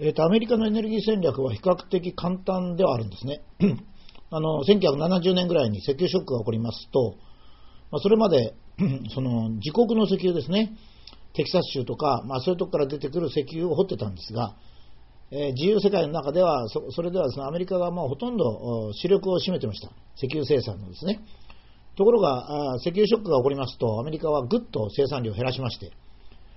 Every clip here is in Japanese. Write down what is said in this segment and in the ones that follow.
えーと、アメリカのエネルギー戦略は比較的簡単ではあるんですね。あの1970年ぐらいに石油ショックが起こりますと、まあ、それまで その自国の石油ですね、テキサス州とか、まあ、そういうところから出てくる石油を掘ってたんですが、えー、自由世界の中では、それではです、ね、アメリカがもうほとんど主力を占めてました、石油生産のですね。ところが、石油ショックが起こりますと、アメリカはぐっと生産量を減らしまして、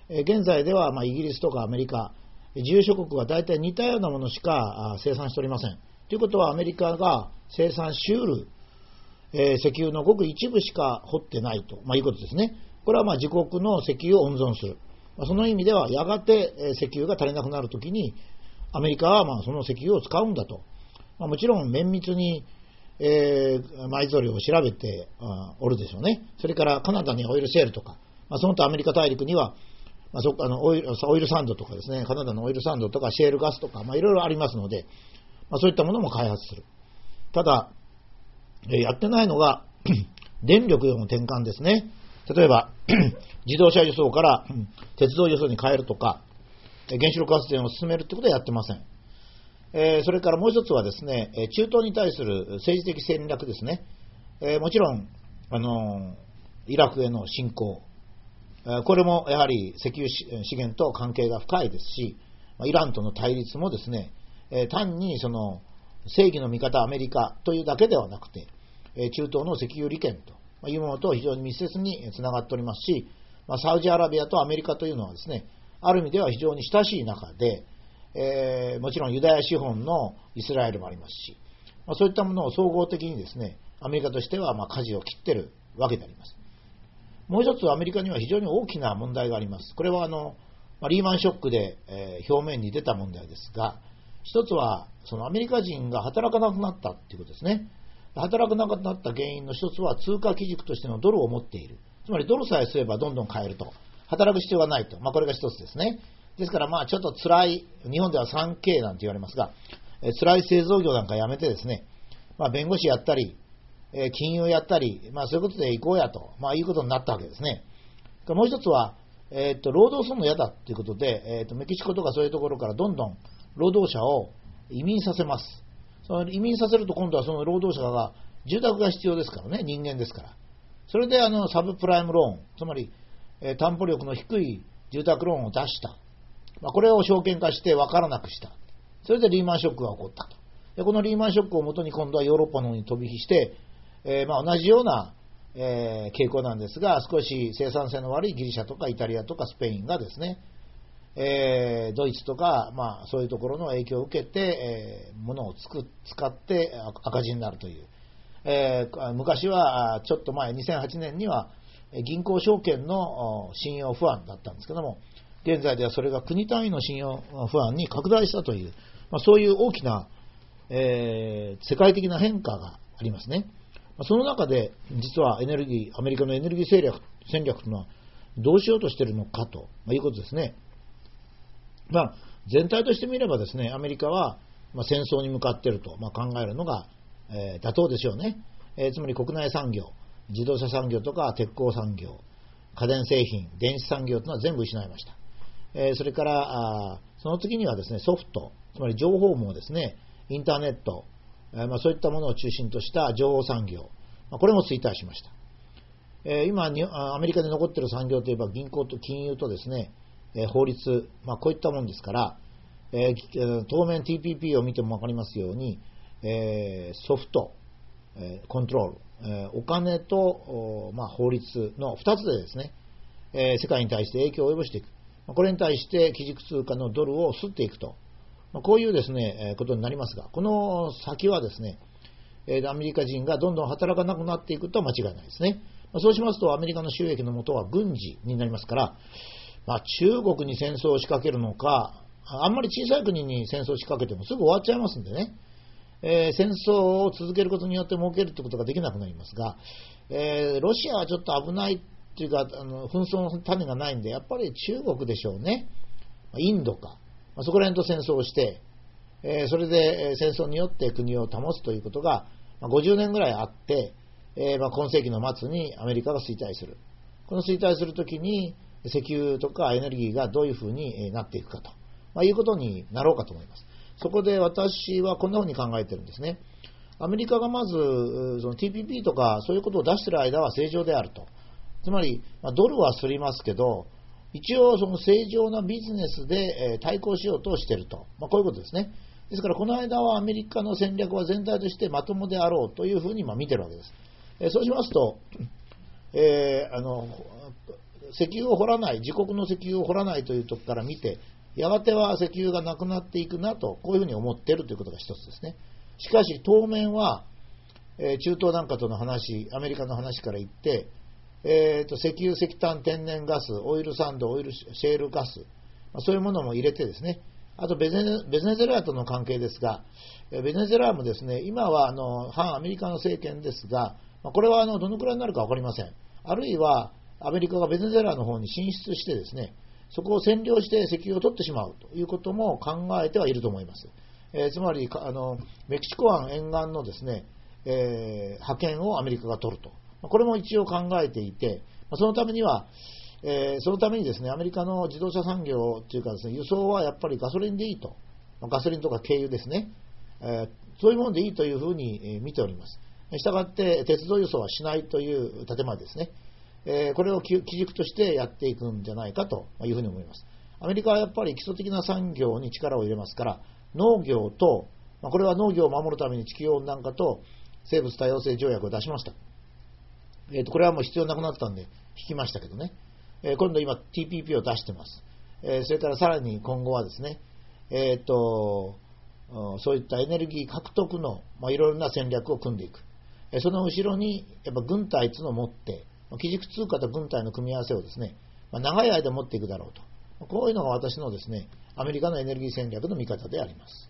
えー、現在では、まあ、イギリスとかアメリカ、自由諸国は大体似たようなものしか生産しておりません。ということは、アメリカが生産しうる、え、石油のごく一部しか掘ってないと、まあ、いうことですね。これはまあ自国の石油を温存する。まあ、その意味では、やがて石油が足りなくなるときに、アメリカはまあその石油を使うんだと。まあ、もちろん綿密に、えー、埋蔵量を調べておるでしょうね。それからカナダにオイルシェールとか、まあ、その他アメリカ大陸には、まあ、そあのオイルオイルサンドとかですね、カナダのオイルサンドとかシェールガスとか、まあ、いろいろありますので、まあ、そういったものも開発する。ただ、やってないのが 電力への転換ですね。例えば、自動車輸送から鉄道輸送に変えるとか、原子力発電を進めるということはやってません。えー、それからもう一つはですね、中東に対する政治的戦略ですね。えー、もちろん、あのイラクへの侵攻、これもやはり石油資源と関係が深いですし、イランとの対立もですね、単にその正義の味方アメリカというだけではなくて、中東の石油利権というものと非常に密接につながっておりますし、サウジアラビアとアメリカというのはですね、ある意味では非常に親しい中で、え、もちろんユダヤ資本のイスラエルもありますし、ま、そういったものを総合的にですね、アメリカとしてはまあ舵を切っているわけであります。もう一つアメリカには非常に大きな問題があります。これはあの、ま、リーマンショックで、え、表面に出た問題ですが、一つはそのアメリカ人が働かなくなったということですね。働かなくなった原因の一つは通貨基軸としてのドルを持っている。つまりドルさえすればどんどん買えると。働く必要がないと。まあ、これが一つですね。ですから、まあ、ちょっと辛い、日本では 3K なんて言われますが、え辛い製造業なんかやめてですね、まあ、弁護士やったり、え金融やったり、まあ、そういうことで行こうやと、まあ、いうことになったわけですね。もう一つは、えー、っと、労働するの嫌だということで、えー、っと、メキシコとかそういうところからどんどん労働者を移民させます。その移民させると今度はその労働者が住宅が必要ですからね、人間ですから。それであのサブプライムローン、つまりえ担保力の低い住宅ローンを出した。まあ、これを証券化して分からなくした。それでリーマンショックが起こったと。でこのリーマンショックをもとに今度はヨーロッパの方に飛び火して、えー、まあ同じような、えー、傾向なんですが、少し生産性の悪いギリシャとかイタリアとかスペインがですね、えー、ドイツとか、まあ、そういうところの影響を受けて、えー、物をつく使って赤字になるという。えー、昔は、ちょっと前、2008年には、銀行証券の信用不安だったんですけども、現在ではそれが国単位の信用不安に拡大したという、まあ、そういう大きな、えー、世界的な変化がありますね。その中で、実はエネルギー、アメリカのエネルギー戦略戦略というのはどうしようとしているのかということですね。まあ、全体として見ればですね、アメリカは、ま戦争に向かっていると、ま考えるのが、えー、妥当でしょうね。えー、つまり国内産業、自動車産業とか鉄鋼産業、家電製品、電子産業というのは全部失いました。えー、それからあ、その次にはですね、ソフト、つまり情報網ですね、インターネット、まあ、そういったものを中心とした情報産業、まあ、これも衰退しました。えー、今、アメリカで残っている産業といえば銀行と金融とですね、え法律、まあ、こういったもんですから、え当面 TPP を見ても分かりますように、えソフト、えコントロール、えお金と、まあ、法律の2つでですね、え世界に対して影響を及ぼしていく。これに対して基軸通貨のドルを吸っていくと。こういうですね、ことになりますが、この先はですね、アメリカ人がどんどん働かなくなっていくとは間違いないですね。そうしますと、アメリカの収益のもとは軍事になりますから、まあ、中国に戦争を仕掛けるのか、あんまり小さい国に戦争を仕掛けてもすぐ終わっちゃいますんでね、えー、戦争を続けることによって儲けるということができなくなりますが、えー、ロシアはちょっと危ないっていうか、あの紛争の種がないんで、やっぱり中国でしょうね。インドか。まあ、そこら辺と戦争をして、えー、それで戦争によって国を保つということが、まあ、50年ぐらいあって、えー、まあ、今世紀の末にアメリカが衰退する。この衰退するときに、石油とかエネルギーがどういうふうになっていくかと。まあ、いうことになろうかと思います。そこで私はこんなふうに考えてるんですね。アメリカがまずその TPP とかそういうことを出してる間は正常であると。つまり、まあ、ドルはすりますけど、一応その正常なビジネスで対抗しようとしていると。まあ、こういうことですね。ですから、この間はアメリカの戦略は全体としてまともであろうというふうにま見てるわけです。えそうしますと、えー、あの石油を掘らない、自国の石油を掘らないというところから見て、やがては石油がなくなっていくなと、こういうふうに思っているということが一つですね。しかし、当面は、え中東なんかとの話、アメリカの話から言って、えーと、石油、石炭、天然ガス、オイルサンド、オイルシェールガス、まあ、そういうものも入れてですね、あとベネズエラとの関係ですが、ベネズエラもですね、今はあの反アメリカの政権ですが、まあこれはあのどのくらいになるか分かりません。あるいはアメリカがベネズエラの方に進出してですね、そこを占領して石油を取ってしまうということも考えてはいると思います。えー、つまりあの、メキシコ湾沿岸のですね、えー、覇権をアメリカが取ると。これも一応考えていて、そのためには、えー、そのためにですね、アメリカの自動車産業というかですね、輸送はやっぱりガソリンでいいと。ガソリンとか軽油ですね。えそういうものでいいというふうに見ております。したがって、鉄道輸送はしないという建前ですね。えこれを基軸としてやっていくんじゃないかというふうに思います。アメリカはやっぱり基礎的な産業に力を入れますから、農業と、これは農業を守るために地球温暖化と生物多様性条約を出しました。えー、とこれはもう必要なくなったんで引きましたけどね。え今度今 TPP を出してます。えそれからさらに今後はですね、えーと、そういったエネルギー獲得の、まあ、いろいろな戦略を組んでいく。えその後ろにやっぱ軍隊というのを持って、基軸通貨と軍隊の組み合わせをですね、まあ、長い間持っていくだろうと。こういうのが私のですね、アメリカのエネルギー戦略の見方であります。